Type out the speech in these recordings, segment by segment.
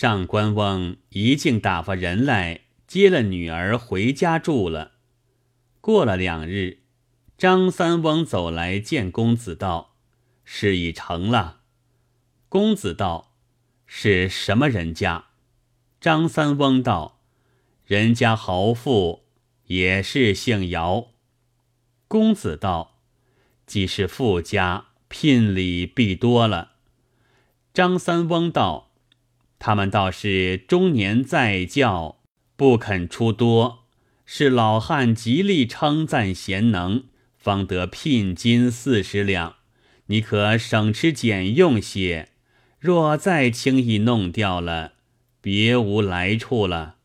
上官翁一径打发人来接了女儿回家住了。过了两日，张三翁走来见公子道：“事已成了。”公子道：“是什么人家？”张三翁道：“人家豪富，也是姓姚。”公子道：“既是富家，聘礼必多了。”张三翁道：“他们倒是中年在教，不肯出多，是老汉极力称赞贤能，方得聘金四十两。你可省吃俭用些，若再轻易弄掉了。”别无来处了。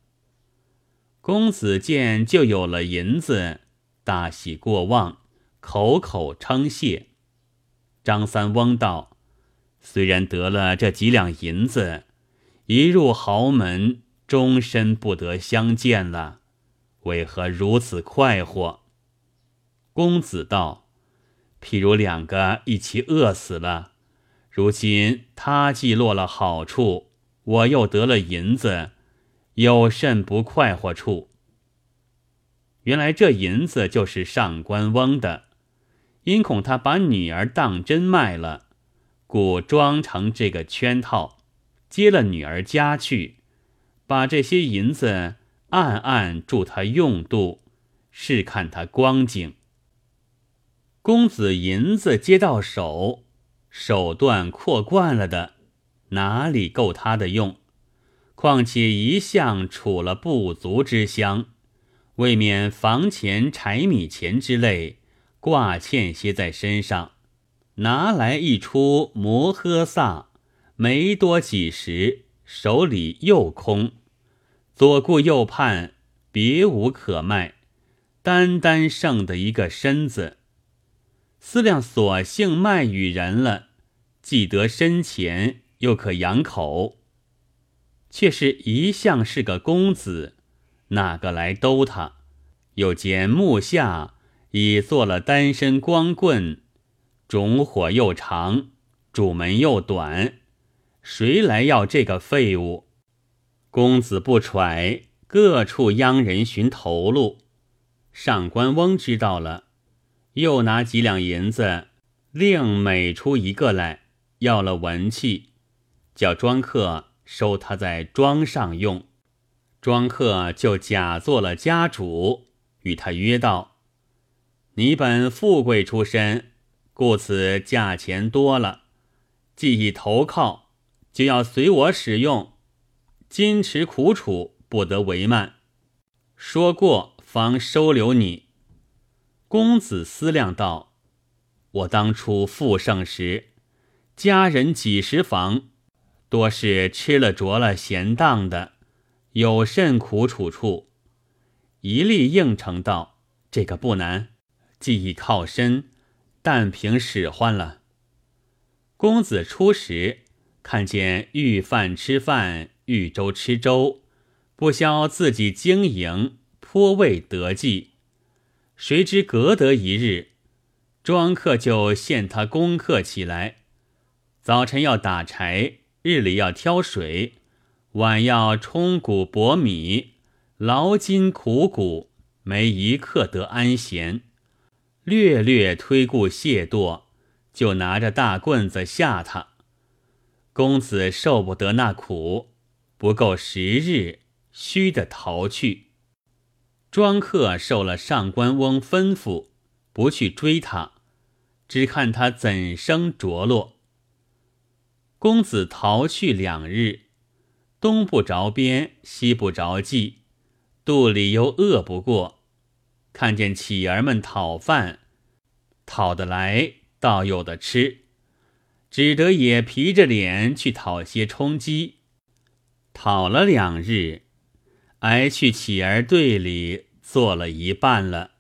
公子见就有了银子，大喜过望，口口称谢。张三翁道：“虽然得了这几两银子，一入豪门，终身不得相见了，为何如此快活？”公子道：“譬如两个一起饿死了，如今他既落了好处。”我又得了银子，有甚不快活处？原来这银子就是上官翁的，因恐他把女儿当真卖了，故装成这个圈套，接了女儿家去，把这些银子暗暗助他用度，试看他光景。公子银子接到手，手段阔惯了的。哪里够他的用？况且一向处了不足之乡，未免房钱、柴米钱之类挂欠些在身上，拿来一出摩诃萨，没多几时，手里又空，左顾右盼，别无可卖，单单剩的一个身子。思量索性卖与人了，既得身钱。又可养口，却是一向是个公子，哪个来兜他？又见木下已做了单身光棍，种火又长，主门又短，谁来要这个废物？公子不揣，各处央人寻头路。上官翁知道了，又拿几两银子，另每出一个来，要了文气。叫庄客收他在庄上用，庄客就假做了家主，与他约道：“你本富贵出身，故此价钱多了，既已投靠，就要随我使用，矜持苦楚，不得为慢。说过，方收留你。”公子思量道：“我当初富盛时，家人几十房。”多是吃了着了闲当的，有甚苦楚处？一力应承道：“这个不难，既已靠身，但凭使唤了。”公子初时看见御饭吃饭，御粥吃粥，不消自己经营，颇为得计。谁知隔得一日，庄客就限他功课起来，早晨要打柴。日里要挑水，晚要冲谷薄米，劳筋苦骨，没一刻得安闲。略略推顾懈惰，就拿着大棍子吓他。公子受不得那苦，不够十日，须得逃去。庄客受了上官翁吩咐，不去追他，只看他怎生着落。公子逃去两日，东不着边，西不着际，肚里又饿不过，看见乞儿们讨饭，讨得来倒有的吃，只得也皮着脸去讨些充饥。讨了两日，挨去乞儿队里做了一半了。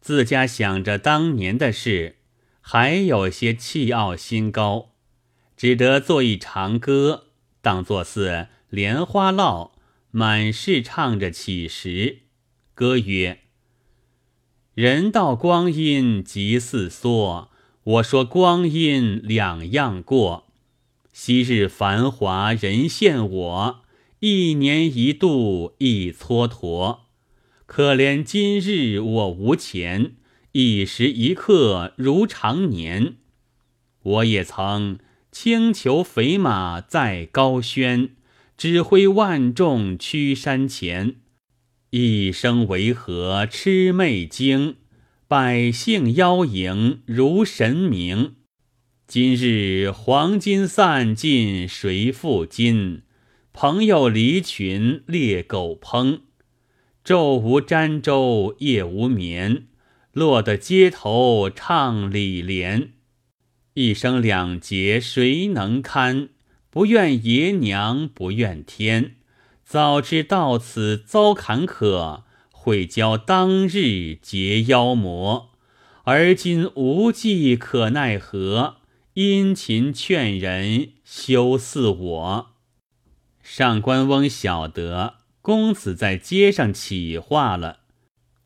自家想着当年的事，还有些气傲心高。只得做一长歌，当作似莲花落，满是唱着乞食。歌曰：“人道光阴即似梭，我说光阴两样过。昔日繁华人羡我，一年一度一蹉跎。可怜今日我无钱，一时一刻如长年。我也曾轻裘肥马在高轩，指挥万众驱山前。一生为何魑魅惊？百姓妖迎如神明。今日黄金散尽谁复金？朋友离群猎狗烹。昼无沾粥夜无眠，落得街头唱李莲。一生两劫谁能堪？不怨爷娘不怨天。早知到此遭坎坷。会教当日结妖魔，而今无计可奈何。殷勤劝人休似我。上官翁晓得公子在街上起话了，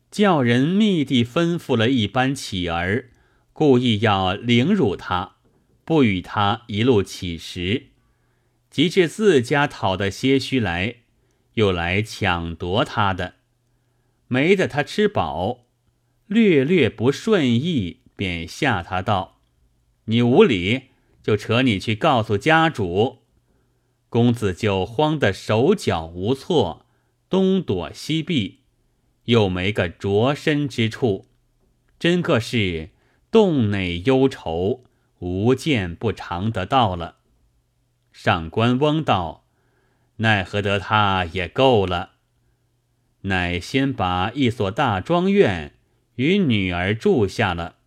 叫人密地吩咐了一班乞儿，故意要凌辱他，不与他一路乞食，及至自家讨的些许来，又来抢夺他的。没得他吃饱，略略不顺意，便吓他道：“你无礼，就扯你去告诉家主。”公子就慌得手脚无措，东躲西避，又没个着身之处，真个是洞内忧愁，无见不尝得到了。上官翁道：“奈何得他也够了。”乃先把一所大庄院与女儿住下了，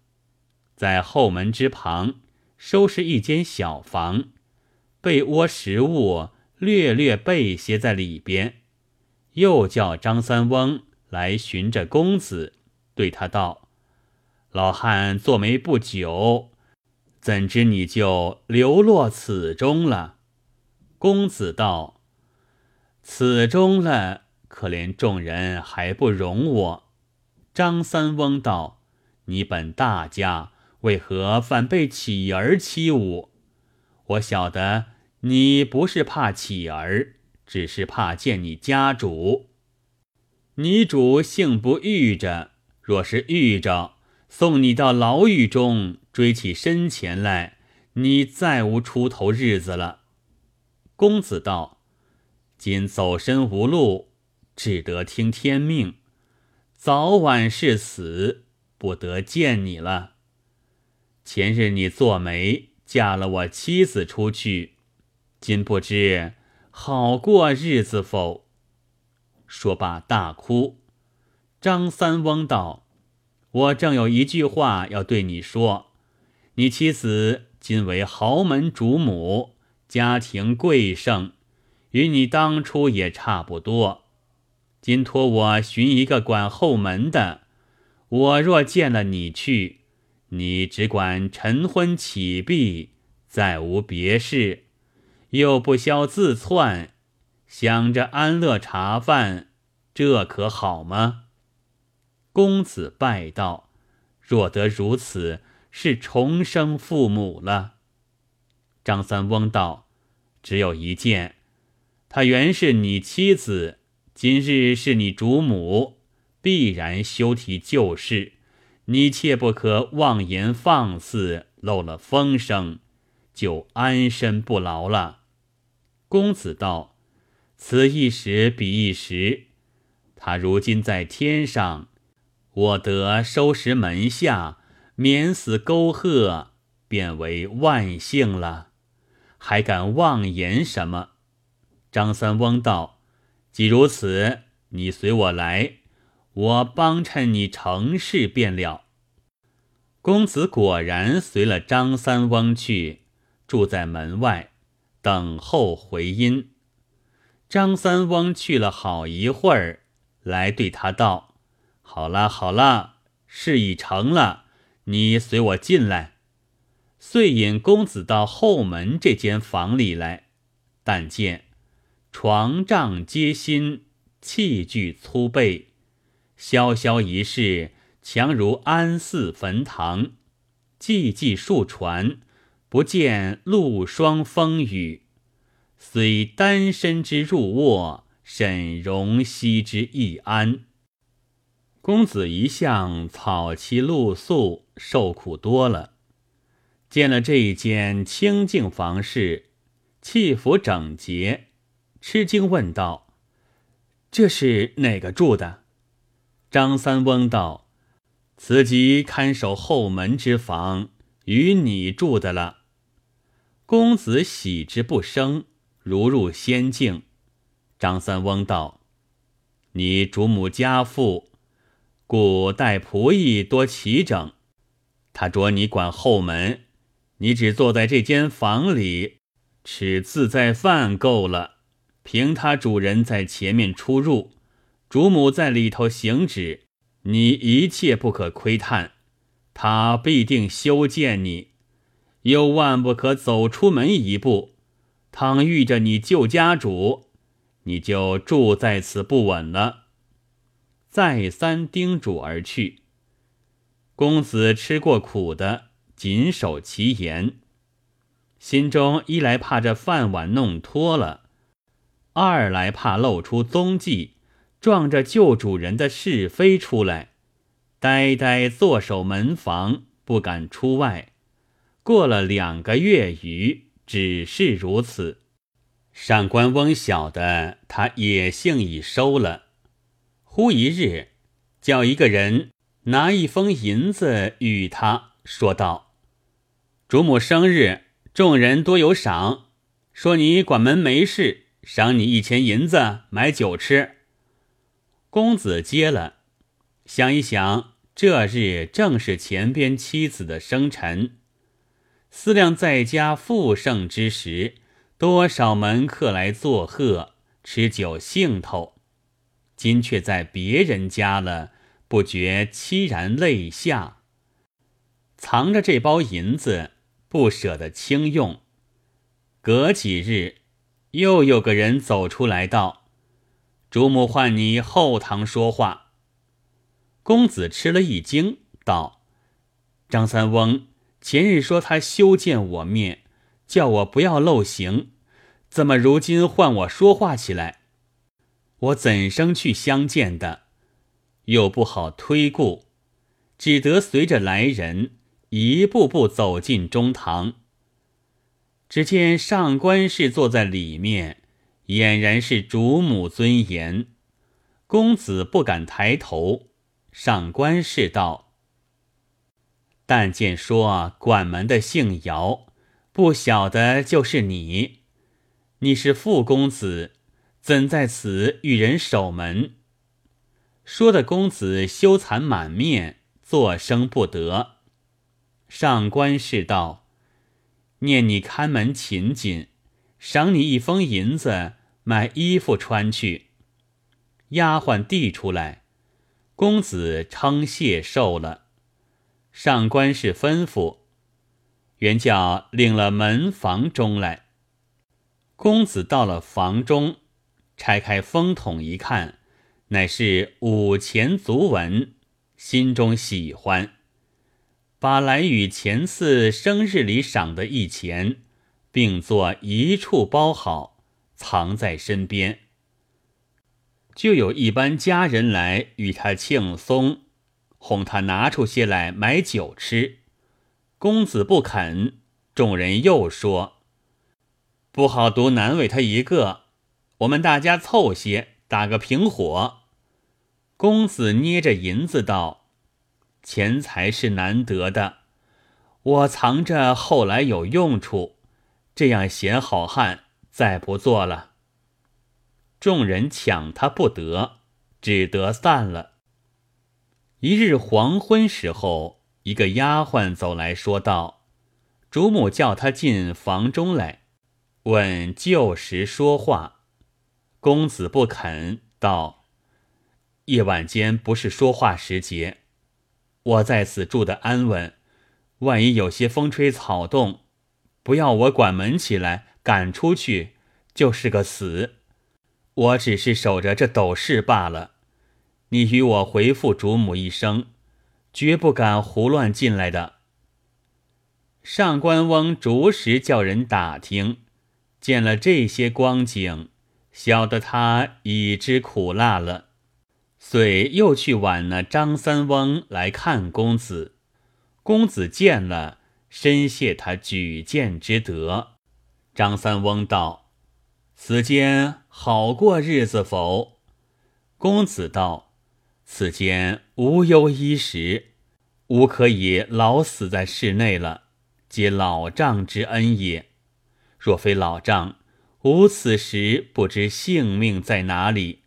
在后门之旁收拾一间小房，被窝食物略略备些在里边。又叫张三翁来寻着公子，对他道：“老汉做媒不久，怎知你就流落此中了？”公子道：“此中了。”可怜众人还不容我。张三翁道：“你本大家，为何反被乞儿欺侮？我晓得你不是怕乞儿，只是怕见你家主。你主幸不遇着，若是遇着，送你到牢狱中，追起身前来，你再无出头日子了。”公子道：“今走身无路。”只得听天命，早晚是死，不得见你了。前日你做媒嫁了我妻子出去，今不知好过日子否？说罢大哭。张三翁道：“我正有一句话要对你说。你妻子今为豪门主母，家庭贵盛，与你当初也差不多。”今托我寻一个管后门的，我若见了你去，你只管晨昏起闭，再无别事，又不消自窜，想着安乐茶饭，这可好吗？公子拜道：“若得如此，是重生父母了。”张三翁道：“只有一件，她原是你妻子。”今日是你主母，必然休提旧事，你切不可妄言放肆，漏了风声，就安身不牢了。公子道：“此一时，彼一时。他如今在天上，我得收拾门下，免死沟壑，便为万幸了，还敢妄言什么？”张三翁道。既如此，你随我来，我帮衬你成事便了。公子果然随了张三翁去，住在门外等候回音。张三翁去了好一会儿，来对他道：“好了好了，事已成了，你随我进来。”遂引公子到后门这间房里来，但见。床帐皆新，器具粗备，萧萧一室，强如安寺坟堂。寂寂数传，不见露霜风雨，虽单身之入卧，沈容息之易安。公子一向草栖露宿，受苦多了，见了这一间清净房室，气服整洁，吃惊问道：“这是哪个住的？”张三翁道。此即看守后门之房，与你住的了。公子喜之不生，如入仙境。张三翁道：“你主母家富，故待仆役多齐整。他着你管后门，你只坐在这间房里，吃自在饭够了。凭他主人在前面出入，主母在里头行止。”你一切不可窥探，他必定修建你，又万不可走出门一步。倘遇着你旧家主，你就住在此不稳了。再三叮嘱而去。公子吃过苦的，谨守其言，心中一来怕这饭碗弄脱了，二来怕露出踪迹。撞着旧主人的是非出来，呆呆坐守门房，不敢出外。过了两个月余，只是如此。上官翁晓得他野性已收了，忽一日，叫一个人拿一封银子与他说道：“主母生日，众人多有赏，说你管门没事，赏你一钱银子买酒吃。”公子接了，想一想，这日正是前边妻子的生辰，思量在家富盛之时，多少门客来作贺，吃酒兴头，今却在别人家了，不觉凄然泪下，藏着这包银子，不舍得轻用。隔几日，又有个人走出来道。主母唤你后堂说话。公子吃了一惊，道：“张三翁前日说他修见我面，叫我不要露行，怎么如今唤我说话起来？我怎生去相见的？又不好推顾，只得随着来人一步步走进中堂。只见上官氏坐在里面。”俨然是主母尊严，公子不敢抬头。上官氏道：“但见说管门的姓姚，不晓得就是你。你是傅公子，怎在此与人守门？”说的公子羞惭满面，作声不得。上官氏道：“念你看门勤谨，赏你一封银子。”买衣服穿去，丫鬟递出来，公子称谢受了。上官氏吩咐，原叫领了门房中来。公子到了房中，拆开封筒一看，乃是五钱足文，心中喜欢，把来与前次生日里赏的一钱，并作一处包好。藏在身边，就有一班家人来与他庆松，哄他拿出些来买酒吃。公子不肯，众人又说：“不好独难为他一个，我们大家凑些，打个平伙。”公子捏着银子道：“钱财是难得的，我藏着后来有用处，这样显好汉。”再不做了。众人抢他不得，只得散了。一日黄昏时候，一个丫鬟走来说道：“主母叫他进房中来，问旧时说话。”公子不肯，道：“夜晚间不是说话时节，我在此住的安稳，万一有些风吹草动，不要我管门起来。”赶出去就是个死，我只是守着这斗室罢了。你与我回复主母一声，绝不敢胡乱进来的。上官翁逐时叫人打听，见了这些光景，晓得他已知苦辣了，遂又去挽那张三翁来看公子。公子见了，深谢他举荐之德。张三翁道：“此间好过日子否？”公子道：“此间无忧衣食，吾可以老死在室内了。”皆老丈之恩也。若非老丈，吾此时不知性命在哪里。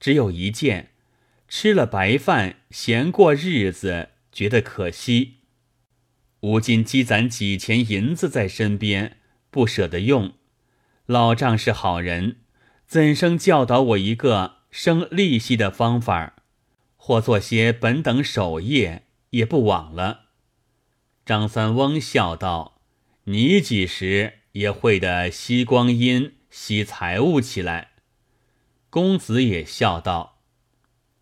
只有一件，吃了白饭，闲过日子，觉得可惜。吾今积攒几钱银子在身边，不舍得用。老丈是好人，怎生教导我一个生利息的方法？或做些本等守业，也不枉了。张三翁笑道：“你几时也会得吸光阴、吸财物起来？”公子也笑道：“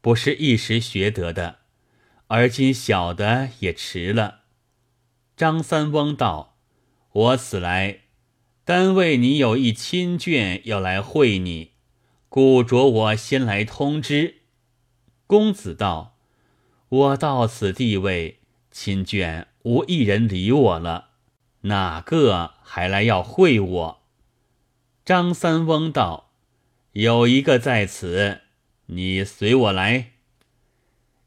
不是一时学得的，而今晓得也迟了。”张三翁道：“我此来，单为你有一亲眷要来会你，故着我先来通知。”公子道：“我到此地位，亲眷。”无一人理我了，哪个还来要会我？张三翁道：“有一个在此，你随我来。”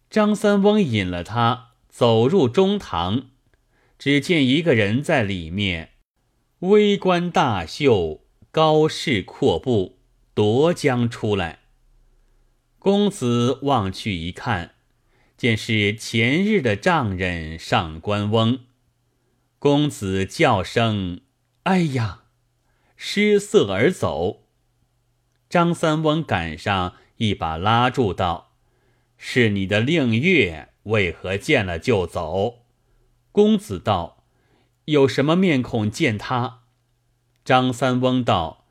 张三翁引了他走入中堂，只见一个人在里面，微冠大袖，高士阔步，夺将出来。公子望去一看。见是前日的丈人上官翁，公子叫声：“哎呀！”失色而走。张三翁赶上一把拉住道：“是你的令月，为何见了就走？”公子道：“有什么面孔见他？”张三翁道：“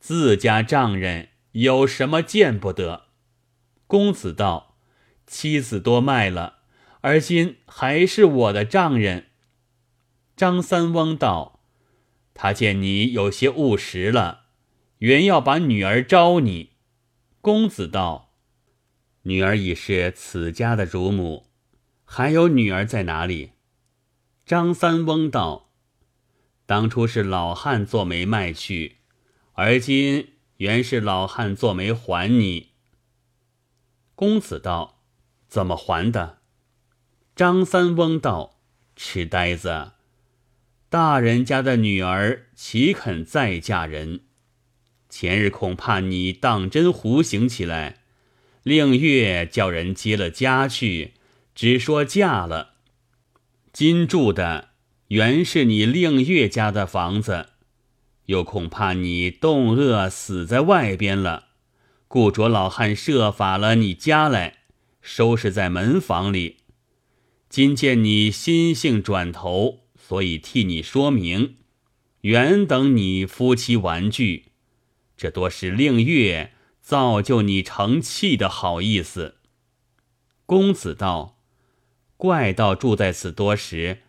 自家丈人有什么见不得？”公子道。妻子多卖了，而今还是我的丈人。张三翁道：“他见你有些务实了，原要把女儿招你。”公子道：“女儿已是此家的乳母，还有女儿在哪里？”张三翁道：“当初是老汉做媒卖去，而今原是老汉做媒还你。”公子道。怎么还的？张三翁道：“痴呆子，大人家的女儿岂肯再嫁人？前日恐怕你当真胡行起来，令月叫人接了家去，只说嫁了。今住的原是你令月家的房子，又恐怕你冻饿死在外边了，故着老汉设法了你家来。”收拾在门房里。今见你心性转头，所以替你说明。原等你夫妻玩具，这多是令月造就你成器的好意思。公子道：“怪道住在此多时，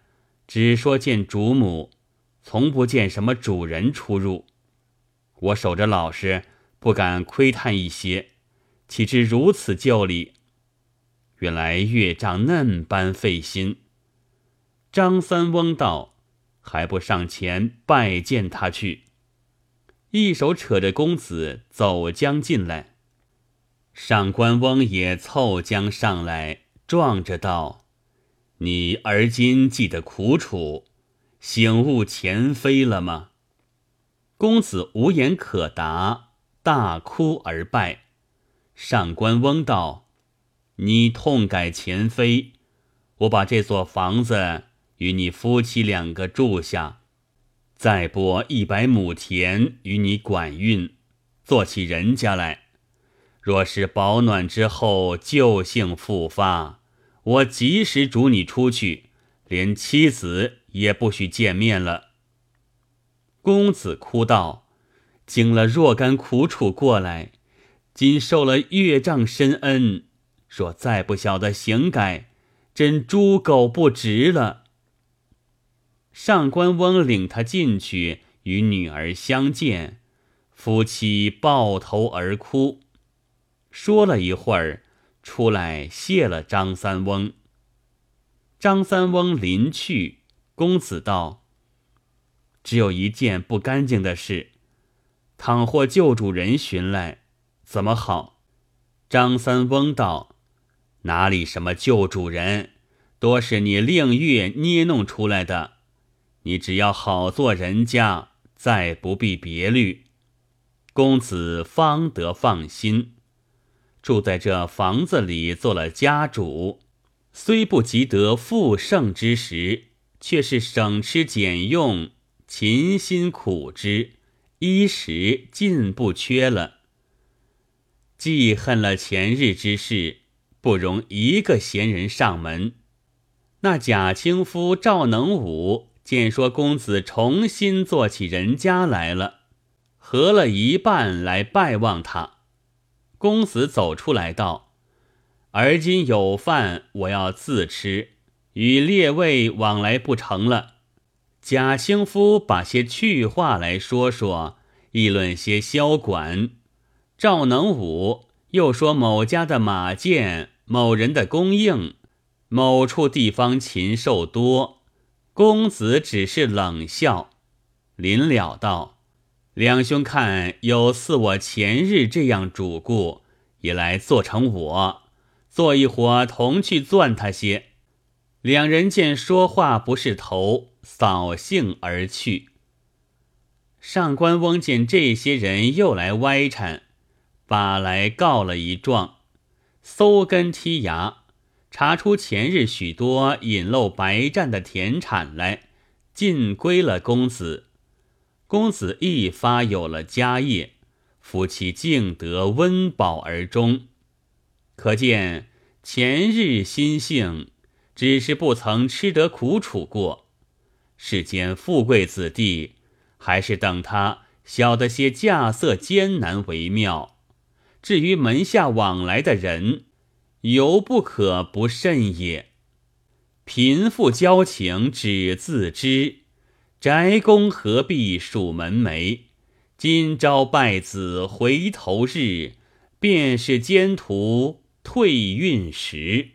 只说见主母，从不见什么主人出入。我守着老实，不敢窥探一些，岂知如此旧礼？”原来岳丈嫩般费心。张三翁道：“还不上前拜见他去。”一手扯着公子走将进来。上官翁也凑将上来，撞着道：“你而今记得苦楚，醒悟前非了吗？”公子无言可答，大哭而拜。上官翁道。你痛改前非，我把这座房子与你夫妻两个住下，再拨一百亩田与你管运，做起人家来。若是保暖之后旧性复发，我及时逐你出去，连妻子也不许见面了。公子哭道：“经了若干苦楚过来，今受了岳丈深恩。”若再不晓得行改，真猪狗不值了。上官翁领他进去，与女儿相见，夫妻抱头而哭。说了一会儿，出来谢了张三翁。张三翁临去，公子道：“只有一件不干净的事，倘或旧主人寻来，怎么好？”张三翁道：“哪里什么旧主人，多是你令月捏弄出来的。你只要好做人家，再不必别虑，公子方得放心。”住在这房子里做了家主，虽不及得富盛之时，却是省吃俭用、勤辛苦之，衣食尽不缺了。记恨了前日之事，不容一个闲人上门。那假清夫赵能武见说公子重新做起人家来了，合了一半来拜望他。公子走出来道：“而今有饭，我要自吃，与列位往来不成了。”贾兴夫把些趣话来说说，议论些销管。赵能武又说某家的马件，某人的供应，某处地方禽兽多。公子只是冷笑，临了道。两兄看有似我前日这样主顾，也来做成我，做一伙同去钻他些。两人见说话不是头，扫兴而去。上官翁见这些人又来歪缠，把来告了一状，搜根剔牙，查出前日许多隐漏白占的田产来，尽归了公子。公子一发有了家业，夫妻竟得温饱而终。可见前日心性，只是不曾吃得苦楚过。世间富贵子弟，还是等他晓得些稼穑艰难为妙。至于门下往来的人，犹不可不慎也。贫富交情，只自知。宅公何必数门楣？今朝拜子回头日，便是奸徒退运时。